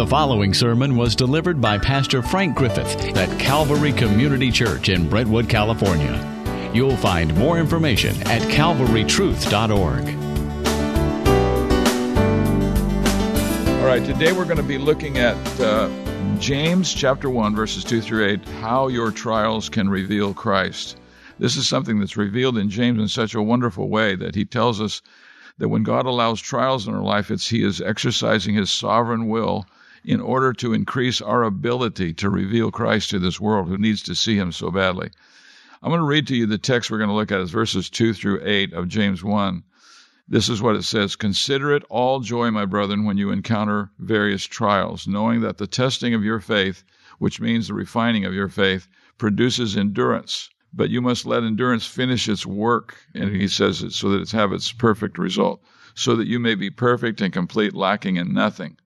The following sermon was delivered by Pastor Frank Griffith at Calvary Community Church in Brentwood, California. You'll find more information at calvarytruth.org. All right, today we're going to be looking at uh, James chapter 1, verses 2 through 8, how your trials can reveal Christ. This is something that's revealed in James in such a wonderful way that he tells us that when God allows trials in our life, it's he is exercising his sovereign will in order to increase our ability to reveal Christ to this world who needs to see him so badly. I'm going to read to you the text we're going to look at is verses 2 through 8 of James 1. This is what it says Consider it all joy, my brethren, when you encounter various trials, knowing that the testing of your faith, which means the refining of your faith, produces endurance. But you must let endurance finish its work, and he says it so that it's have its perfect result, so that you may be perfect and complete, lacking in nothing.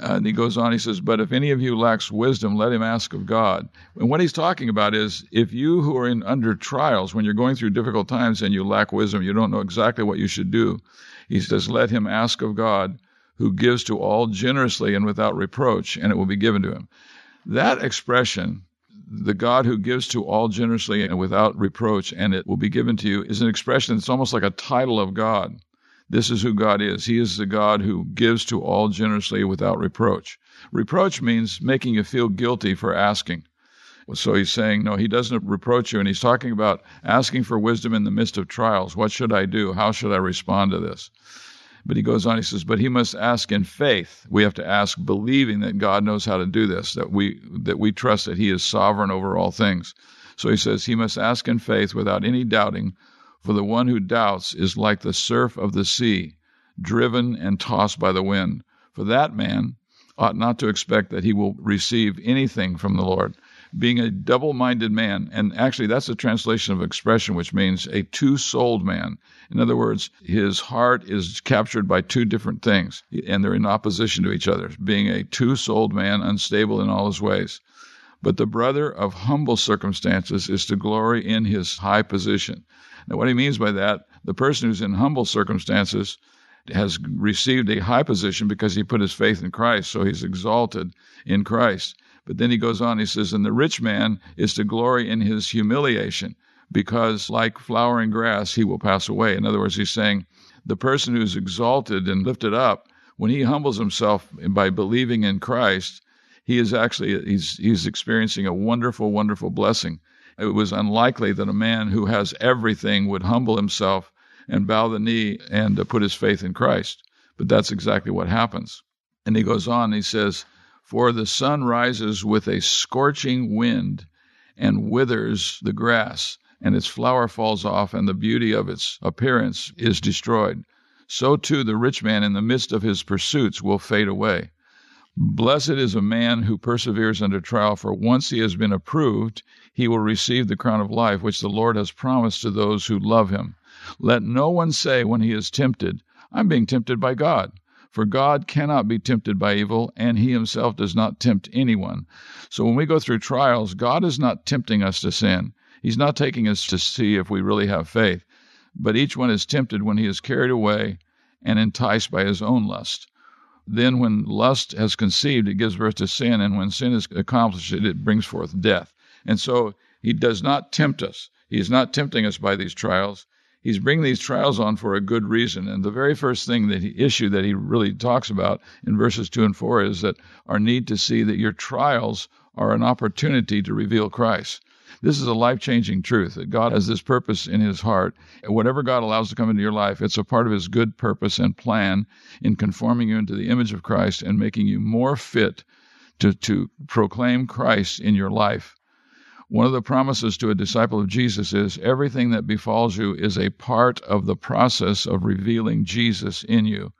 Uh, and he goes on, he says, But if any of you lacks wisdom, let him ask of God. And what he's talking about is if you who are in under trials, when you're going through difficult times and you lack wisdom, you don't know exactly what you should do, he says, Let him ask of God, who gives to all generously and without reproach, and it will be given to him. That expression, the God who gives to all generously and without reproach, and it will be given to you, is an expression that's almost like a title of God. This is who God is. He is the God who gives to all generously without reproach. Reproach means making you feel guilty for asking. So he's saying, no, he doesn't reproach you. And he's talking about asking for wisdom in the midst of trials. What should I do? How should I respond to this? But he goes on, he says, but he must ask in faith. We have to ask believing that God knows how to do this, that we, that we trust that he is sovereign over all things. So he says, he must ask in faith without any doubting, for the one who doubts is like the surf of the sea, driven and tossed by the wind. For that man ought not to expect that he will receive anything from the Lord. Being a double minded man, and actually that's a translation of expression which means a two souled man. In other words, his heart is captured by two different things, and they're in opposition to each other. Being a two souled man, unstable in all his ways. But the brother of humble circumstances is to glory in his high position. Now, what he means by that, the person who's in humble circumstances has received a high position because he put his faith in Christ, so he's exalted in Christ. But then he goes on, he says, and the rich man is to glory in his humiliation because, like flowering grass, he will pass away. In other words, he's saying the person who's exalted and lifted up, when he humbles himself by believing in Christ, he is actually he's he's experiencing a wonderful, wonderful blessing it was unlikely that a man who has everything would humble himself and bow the knee and uh, put his faith in Christ. But that's exactly what happens. And he goes on, he says, For the sun rises with a scorching wind and withers the grass, and its flower falls off, and the beauty of its appearance is destroyed. So too the rich man in the midst of his pursuits will fade away. Blessed is a man who perseveres under trial, for once he has been approved, he will receive the crown of life which the Lord has promised to those who love him. Let no one say when he is tempted, I'm being tempted by God. For God cannot be tempted by evil, and he himself does not tempt anyone. So when we go through trials, God is not tempting us to sin. He's not taking us to see if we really have faith. But each one is tempted when he is carried away and enticed by his own lust. Then, when lust has conceived, it gives birth to sin, and when sin is accomplished, it brings forth death. And so, he does not tempt us. He is not tempting us by these trials. He's bringing these trials on for a good reason. And the very first thing that he issue that he really talks about in verses two and four is that our need to see that your trials are an opportunity to reveal Christ. This is a life changing truth that God has this purpose in his heart. Whatever God allows to come into your life, it's a part of his good purpose and plan in conforming you into the image of Christ and making you more fit to, to proclaim Christ in your life. One of the promises to a disciple of Jesus is everything that befalls you is a part of the process of revealing Jesus in you.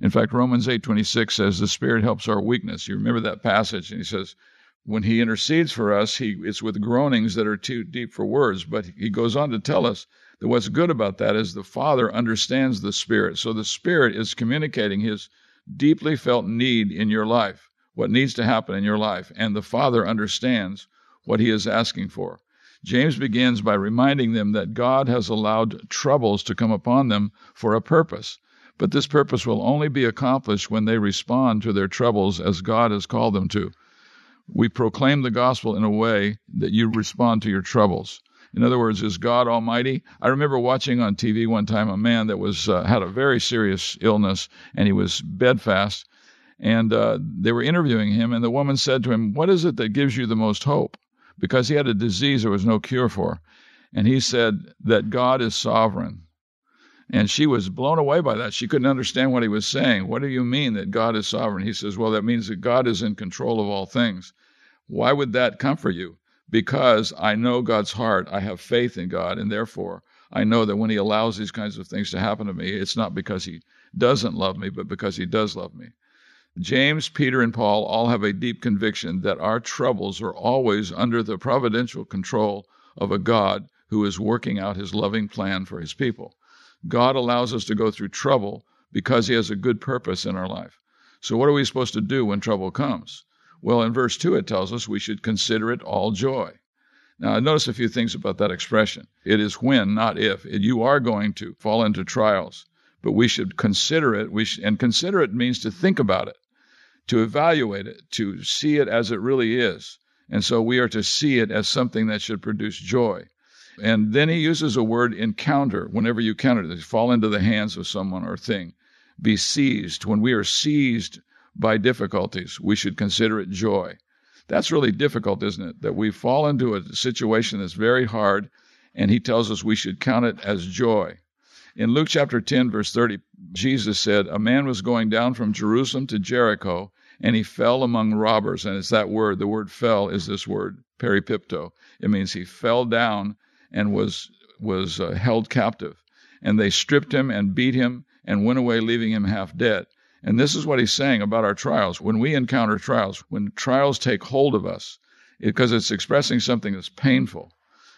In fact, Romans 8:26 says the Spirit helps our weakness. You remember that passage, and he says, when he intercedes for us, he it's with groanings that are too deep for words. But he goes on to tell us that what's good about that is the Father understands the Spirit. So the Spirit is communicating his deeply felt need in your life, what needs to happen in your life, and the Father understands what he is asking for. James begins by reminding them that God has allowed troubles to come upon them for a purpose. But this purpose will only be accomplished when they respond to their troubles as God has called them to. We proclaim the gospel in a way that you respond to your troubles. In other words, is God Almighty? I remember watching on TV one time a man that was uh, had a very serious illness and he was bedfast, and uh, they were interviewing him, and the woman said to him, "What is it that gives you the most hope?" Because he had a disease there was no cure for, and he said that God is sovereign. And she was blown away by that. She couldn't understand what he was saying. What do you mean that God is sovereign? He says, Well, that means that God is in control of all things. Why would that comfort you? because I know God's heart. I have faith in God, and therefore I know that when He allows these kinds of things to happen to me, it's not because He doesn't love me, but because He does love me. James, Peter, and Paul all have a deep conviction that our troubles are always under the providential control of a God who is working out His loving plan for His people. God allows us to go through trouble because He has a good purpose in our life. So, what are we supposed to do when trouble comes? Well, in verse 2, it tells us we should consider it all joy. Now, notice a few things about that expression. It is when, not if. You are going to fall into trials, but we should consider it. We and consider it means to think about it, to evaluate it, to see it as it really is. And so we are to see it as something that should produce joy. And then he uses a word encounter whenever you counter this, fall into the hands of someone or thing. Be seized. When we are seized by difficulties, we should consider it joy. That's really difficult, isn't it? That we fall into a situation that's very hard, and he tells us we should count it as joy. In Luke chapter 10, verse 30, Jesus said, A man was going down from Jerusalem to Jericho, and he fell among robbers. And it's that word. The word fell is this word, peripipto. It means he fell down and was, was uh, held captive. And they stripped him and beat him and went away, leaving him half dead. And this is what he's saying about our trials. When we encounter trials, when trials take hold of us, because it's expressing something that's painful.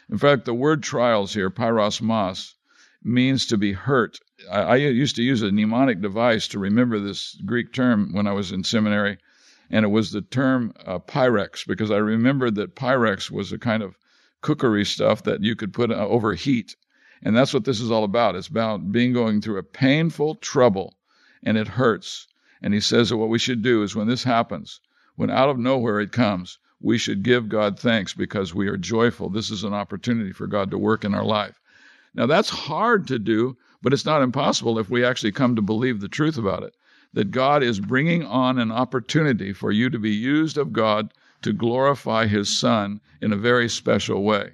In fact, the word trials here, peirasmos, means to be hurt. I, I, used to use a mnemonic device to remember this Greek term when I was in seminary, and it was the term uh, pyrex, because I remembered that pyrex was a kind of cookery stuff that you could put uh, over heat. And that's what this is all about. It's about being going through a painful trouble and it hurts. And he says that what we should do is when this happens, when out of nowhere it comes, we should give God thanks because we are joyful. This is an opportunity for God to work in our life. Now, that's hard to do, but it's not impossible if we actually come to believe the truth about it that God is bringing on an opportunity for you to be used of God to glorify His Son in a very special way.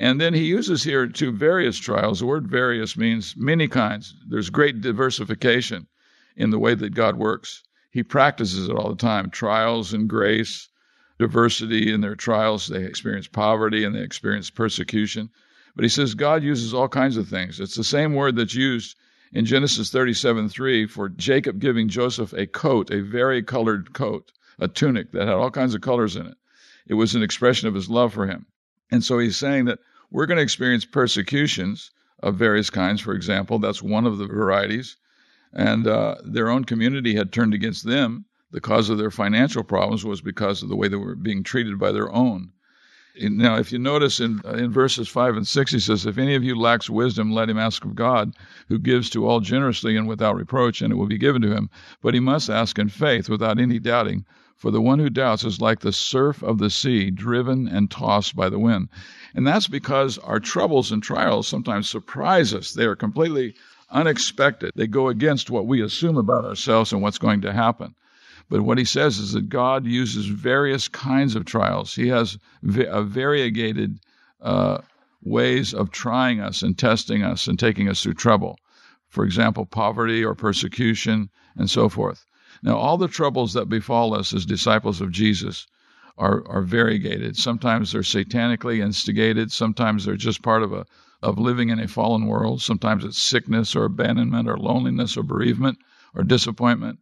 And then he uses here two various trials. The word various means many kinds. There's great diversification in the way that God works. He practices it all the time trials and grace, diversity in their trials. They experience poverty and they experience persecution. But he says God uses all kinds of things. It's the same word that's used in Genesis 37 3 for Jacob giving Joseph a coat, a vari-colored coat, a tunic that had all kinds of colors in it. It was an expression of his love for him. And so he's saying that we're going to experience persecutions of various kinds. For example, that's one of the varieties. And uh, their own community had turned against them. The cause of their financial problems was because of the way they were being treated by their own. Now, if you notice in, in verses 5 and 6, he says, If any of you lacks wisdom, let him ask of God, who gives to all generously and without reproach, and it will be given to him. But he must ask in faith, without any doubting. For the one who doubts is like the surf of the sea, driven and tossed by the wind. And that's because our troubles and trials sometimes surprise us. They are completely unexpected. They go against what we assume about ourselves and what's going to happen. But what he says is that God uses various kinds of trials. He has a variegated uh, ways of trying us and testing us and taking us through trouble. For example, poverty or persecution and so forth. Now, all the troubles that befall us as disciples of Jesus are, are variegated. Sometimes they're satanically instigated. Sometimes they're just part of a of living in a fallen world. Sometimes it's sickness or abandonment or loneliness or bereavement or disappointment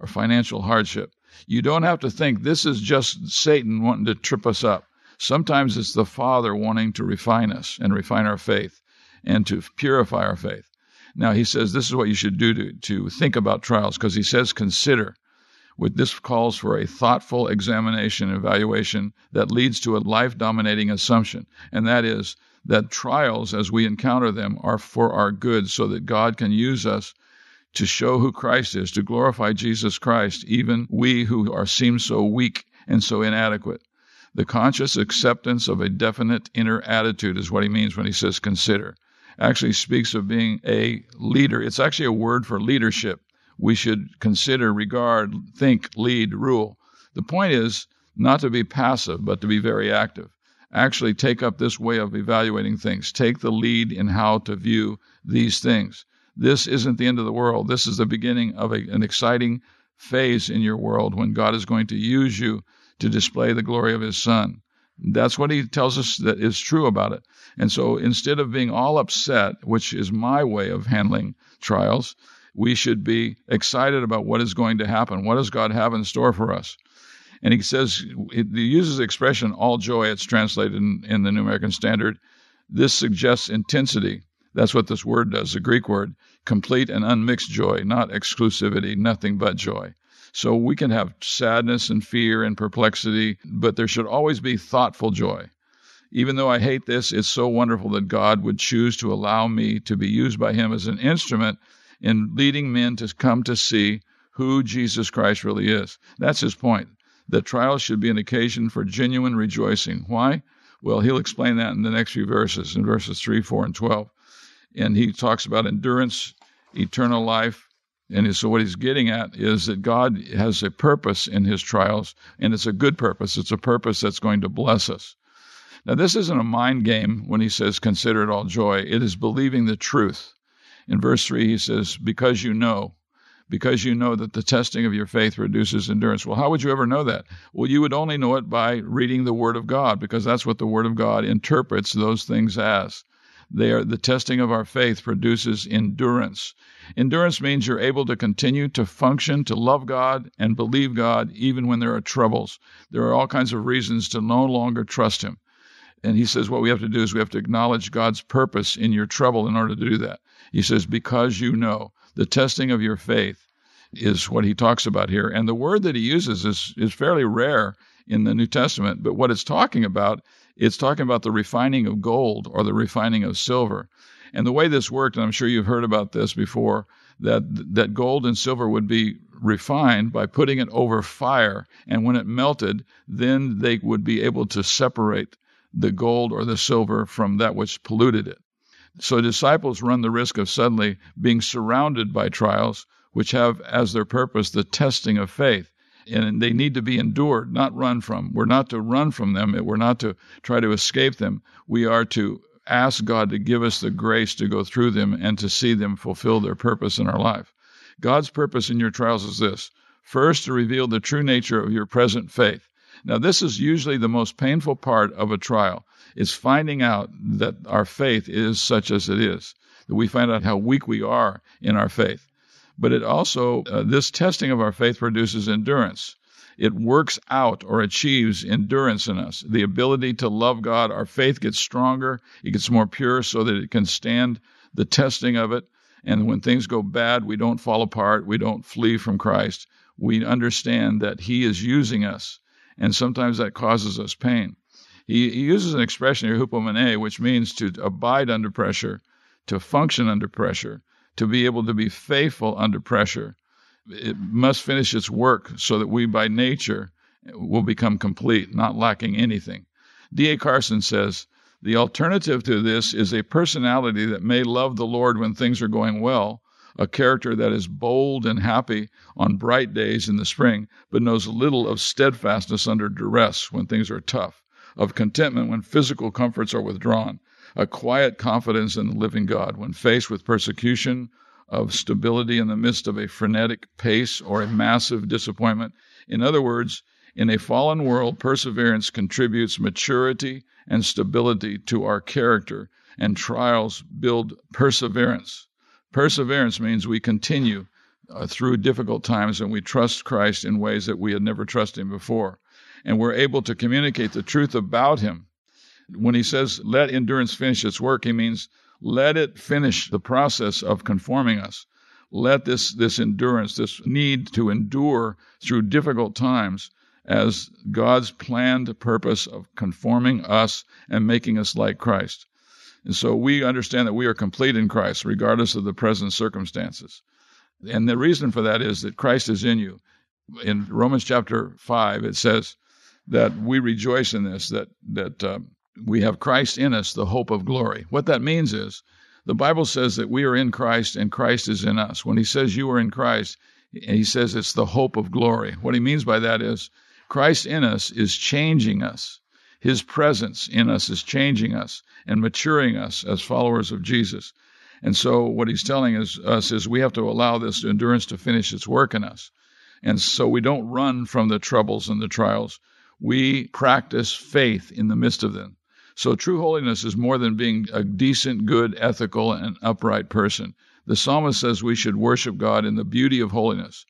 or financial hardship. You don't have to think this is just Satan wanting to trip us up. Sometimes it's the Father wanting to refine us and refine our faith and to purify our faith. Now, he says this is what you should do to, to think about trials because he says consider. With this calls for a thoughtful examination and evaluation that leads to a life dominating assumption, and that is that trials, as we encounter them, are for our good so that God can use us to show who Christ is, to glorify Jesus Christ, even we who are seem so weak and so inadequate. The conscious acceptance of a definite inner attitude is what he means when he says consider. Actually speaks of being a leader. It's actually a word for leadership. We should consider, regard, think, lead, rule. The point is not to be passive, but to be very active. Actually take up this way of evaluating things. Take the lead in how to view these things. This isn't the end of the world. This is the beginning of a, an exciting phase in your world when God is going to use you to display the glory of His Son. That's what He tells us that is true about it. And so instead of being all upset, which is my way of handling trials, we should be excited about what is going to happen. What does God have in store for us? And he says, he uses the expression all joy, it's translated in, in the New American Standard. This suggests intensity. That's what this word does, the Greek word, complete and unmixed joy, not exclusivity, nothing but joy. So we can have sadness and fear and perplexity, but there should always be thoughtful joy. Even though I hate this, it's so wonderful that God would choose to allow me to be used by Him as an instrument in leading men to come to see who Jesus Christ really is. That's His point. That trials should be an occasion for genuine rejoicing. Why? Well, He'll explain that in the next few verses, in verses 3, 4, and 12 and he talks about endurance, eternal life. And so, what he's getting at is that God has a purpose in his trials, and it's a good purpose. It's a purpose that's going to bless us. Now, this isn't a mind game when he says, consider it all joy. It is believing the truth. In verse 3, he says, because you know, because you know that the testing of your faith reduces endurance. Well, how would you ever know that? Well, you would only know it by reading the Word of God, because that's what the Word of God interprets those things as. They are the testing of our faith produces endurance. Endurance means you're able to continue to function, to love God and believe God even when there are troubles. There are all kinds of reasons to no longer trust Him. And he says what we have to do is we have to acknowledge God's purpose in your trouble in order to do that. He says, because you know the testing of your faith is what he talks about here. And the word that he uses is, is fairly rare in the New Testament, but what it's talking about it's talking about the refining of gold or the refining of silver. And the way this worked, and I'm sure you've heard about this before, that that gold and silver would be refined by putting it over fire, and when it melted, then they would be able to separate the gold or the silver from that which polluted it. So disciples run the risk of suddenly being surrounded by trials which have as their purpose the testing of faith and they need to be endured, not run from. We're not to run from them. We're not to try to escape them. We are to ask God to give us the grace to go through them and to see them fulfill their purpose in our life. God's purpose in your trials is this first, to reveal the true nature of your present faith. Now, this is usually the most painful part of a trial, is finding out that our faith is such as it is, that we find out how weak we are in our faith but it also, uh, this testing of our faith produces endurance. It works out or achieves endurance in us, the ability to love God. Our faith gets stronger, it gets more pure so that it can stand the testing of it. And when things go bad, we don't fall apart, we don't flee from Christ. We understand that He is using us, and sometimes that causes us pain. He, he uses an expression here, hupomene, which means to abide under pressure, to function under pressure to be able to be faithful under pressure. It must finish its work so that we, by nature, will become complete, not lacking anything. D.A. Carson says the alternative to this is a personality that may love the Lord when things are going well, a character that is bold and happy on bright days in the spring, but knows little of steadfastness under duress when things are tough, of contentment when physical comforts are withdrawn, a quiet confidence in the living God when faced with persecution, of stability in the midst of a frenetic pace or a massive disappointment. In other words, in a fallen world, perseverance contributes maturity and stability to our character, and trials build perseverance. Perseverance means we continue uh, through difficult times and we trust Christ in ways that we had never trusted Him before. And we're able to communicate the truth about Him when he says, let endurance finish its work, he means let it finish the process of conforming us. Let this, this endurance, this need to endure through difficult times as God's planned purpose of conforming us and making us like Christ. And so we understand that we are complete in Christ, regardless of the present circumstances. And the reason for that is that Christ is in you. In Romans chapter 5, it says that we rejoice in this, that, that uh, we have Christ in us, the hope of glory. What that means is the Bible says that we are in Christ and Christ is in us. When he says you are in Christ, he says it's the hope of glory. What he means by that is Christ in us is changing us. His presence in us is changing us and maturing us as followers of Jesus. And so what he's telling us, us is we have to allow this endurance to finish its work in us. And so we don't run from the troubles and the trials. We practice faith in the midst of them. So true holiness is more than being a decent, good, ethical, and upright person. The psalmist says we should worship God in the beauty of holiness.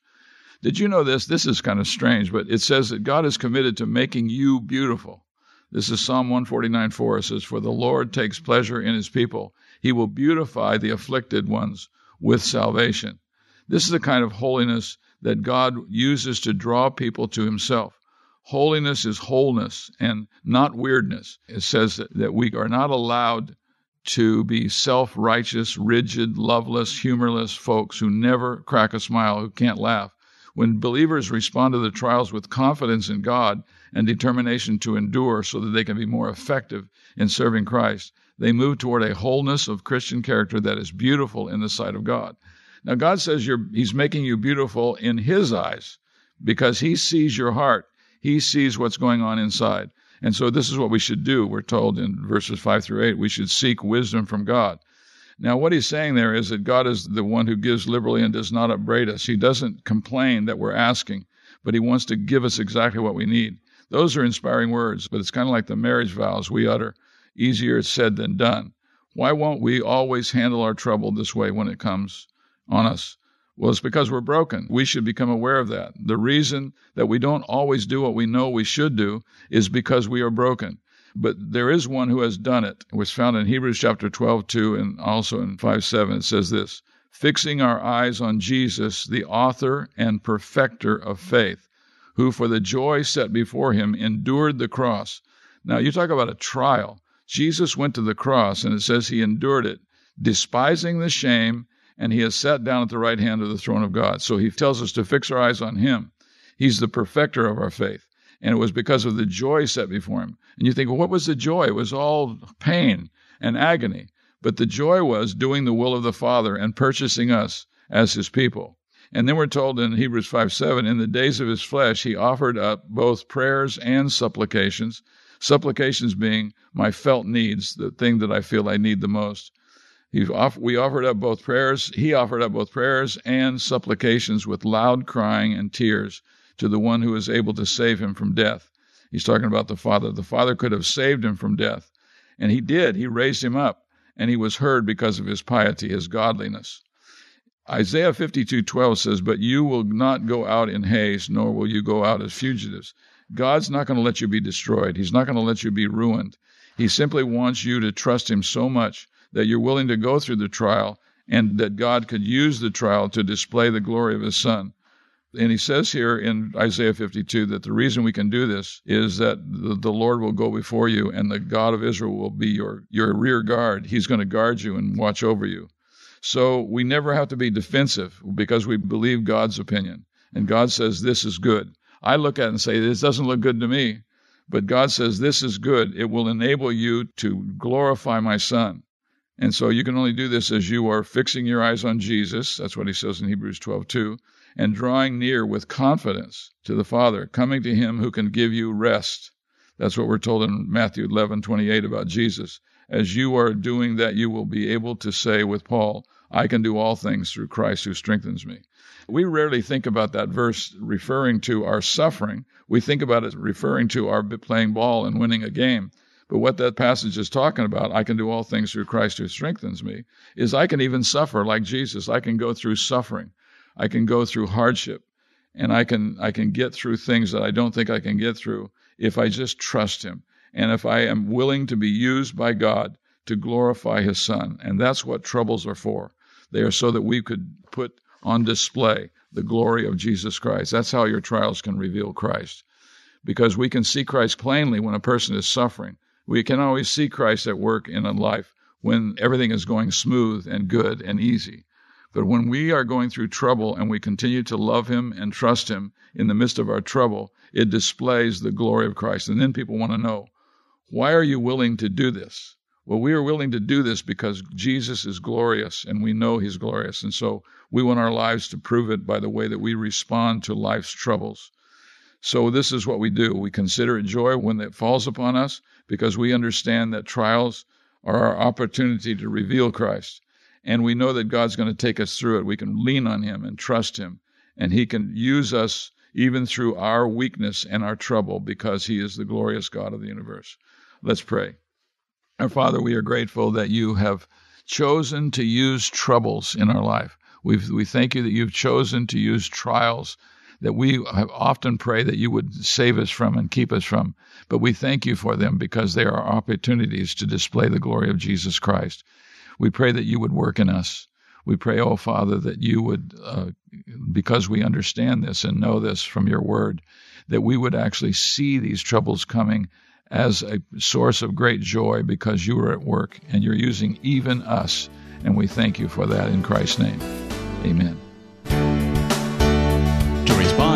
Did you know this? This is kind of strange, but it says that God is committed to making you beautiful. This is Psalm 149 4. It says, For the Lord takes pleasure in his people. He will beautify the afflicted ones with salvation. This is the kind of holiness that God uses to draw people to himself. Holiness is wholeness and not weirdness. It says that, that we are not allowed to be self righteous, rigid, loveless, humorless folks who never crack a smile, who can't laugh. When believers respond to the trials with confidence in God and determination to endure so that they can be more effective in serving Christ, they move toward a wholeness of Christian character that is beautiful in the sight of God. Now, God says He's making you beautiful in His eyes because He sees your heart. He sees what's going on inside. And so, this is what we should do. We're told in verses 5 through 8 we should seek wisdom from God. Now, what he's saying there is that God is the one who gives liberally and does not upbraid us. He doesn't complain that we're asking, but he wants to give us exactly what we need. Those are inspiring words, but it's kind of like the marriage vows we utter. Easier said than done. Why won't we always handle our trouble this way when it comes on us? Well, it's because we're broken. We should become aware of that. The reason that we don't always do what we know we should do is because we are broken. But there is one who has done it, It was found in Hebrews chapter 12, 2, and also in 5, 7. It says this fixing our eyes on Jesus, the author and perfecter of faith, who for the joy set before him endured the cross. Now, you talk about a trial. Jesus went to the cross, and it says he endured it, despising the shame, and he has sat down at the right hand of the throne of God. So he tells us to fix our eyes on him. He's the perfecter of our faith and it was because of the joy set before him. And you think, well, what was the joy? It was all pain and agony. But the joy was doing the will of the Father and purchasing us as his people. And then we're told in Hebrews 5 7, in the days of his flesh, he offered up both prayers and supplications. Supplications being my felt needs, the thing that I feel I need the most. Off, we offered up both prayers, he offered up both prayers and supplications with loud crying and tears to the one who is able to save him from death. He's talking about the Father. The Father could have saved him from death, and he did. He raised him up, and he was heard because of his piety, his godliness. Isaiah 52:12 says, "But you will not go out in haste, nor will you go out as fugitives." God's not going to let you be destroyed. He's not going to let you be ruined. He simply wants you to trust him so much that you're willing to go through the trial and that God could use the trial to display the glory of his son. And he says here in Isaiah 52 that the reason we can do this is that the, Lord will go before you and the God of Israel will be your, your rear guard. He's going to guard you and watch over you. So we never have to be defensive because we believe God's opinion. And God says, This is good. I look at it and say, This doesn't look good to me. But God says, This is good. It will enable you to glorify my Son. And so you can only do this as you are fixing your eyes on Jesus. That's what he says in Hebrews 12 2 and drawing near with confidence to the Father, coming to Him who can give you rest. That's what we're told in Matthew 11 28 about Jesus. As you are doing that, you will be able to say with Paul, I can do all things through Christ who strengthens me. We rarely think about that verse referring to our suffering. We think about it referring to our playing ball and winning a game. But what that passage is talking about, I can do all things through Christ who strengthens me, is I can even suffer like Jesus. I can go through suffering. I can go through hardship and I can I can get through things that I don't think I can get through if I just trust him and if I am willing to be used by God to glorify his son. And that's what troubles are for. They are so that we could put on display the glory of Jesus Christ. That's how your trials can reveal Christ. Because we can see Christ plainly when a person is suffering. We can always see Christ at work in a life when everything is going smooth and good and easy. But when we are going through trouble and we continue to love Him and trust Him in the midst of our trouble, it displays the glory of Christ. And then people want to know, why are you willing to do this? Well, we are willing to do this because Jesus is glorious and we know He's glorious. And so we want our lives to prove it by the way that we respond to life's troubles. So this is what we do. We consider it joy when it falls upon us because we understand that trials are our opportunity to reveal Christ and we know that God's going to take us through it. We can lean on Him and trust Him, and He can use us even through our weakness and our trouble because He is the glorious God of the universe. Let's pray. Our Father, we are grateful that you have chosen to use troubles in our life. we we thank you that you've chosen to use trials that we have often pray that you would save us from and keep us from. But we thank you for them because they are opportunities to display the glory of Jesus Christ. We pray that you would work in us. We pray, oh Father, that you would, uh, because we understand this and know this from your word, that we would actually see these troubles coming as a source of great joy because you are at work and you're using even us. And we thank you for that in Christ's name. Amen.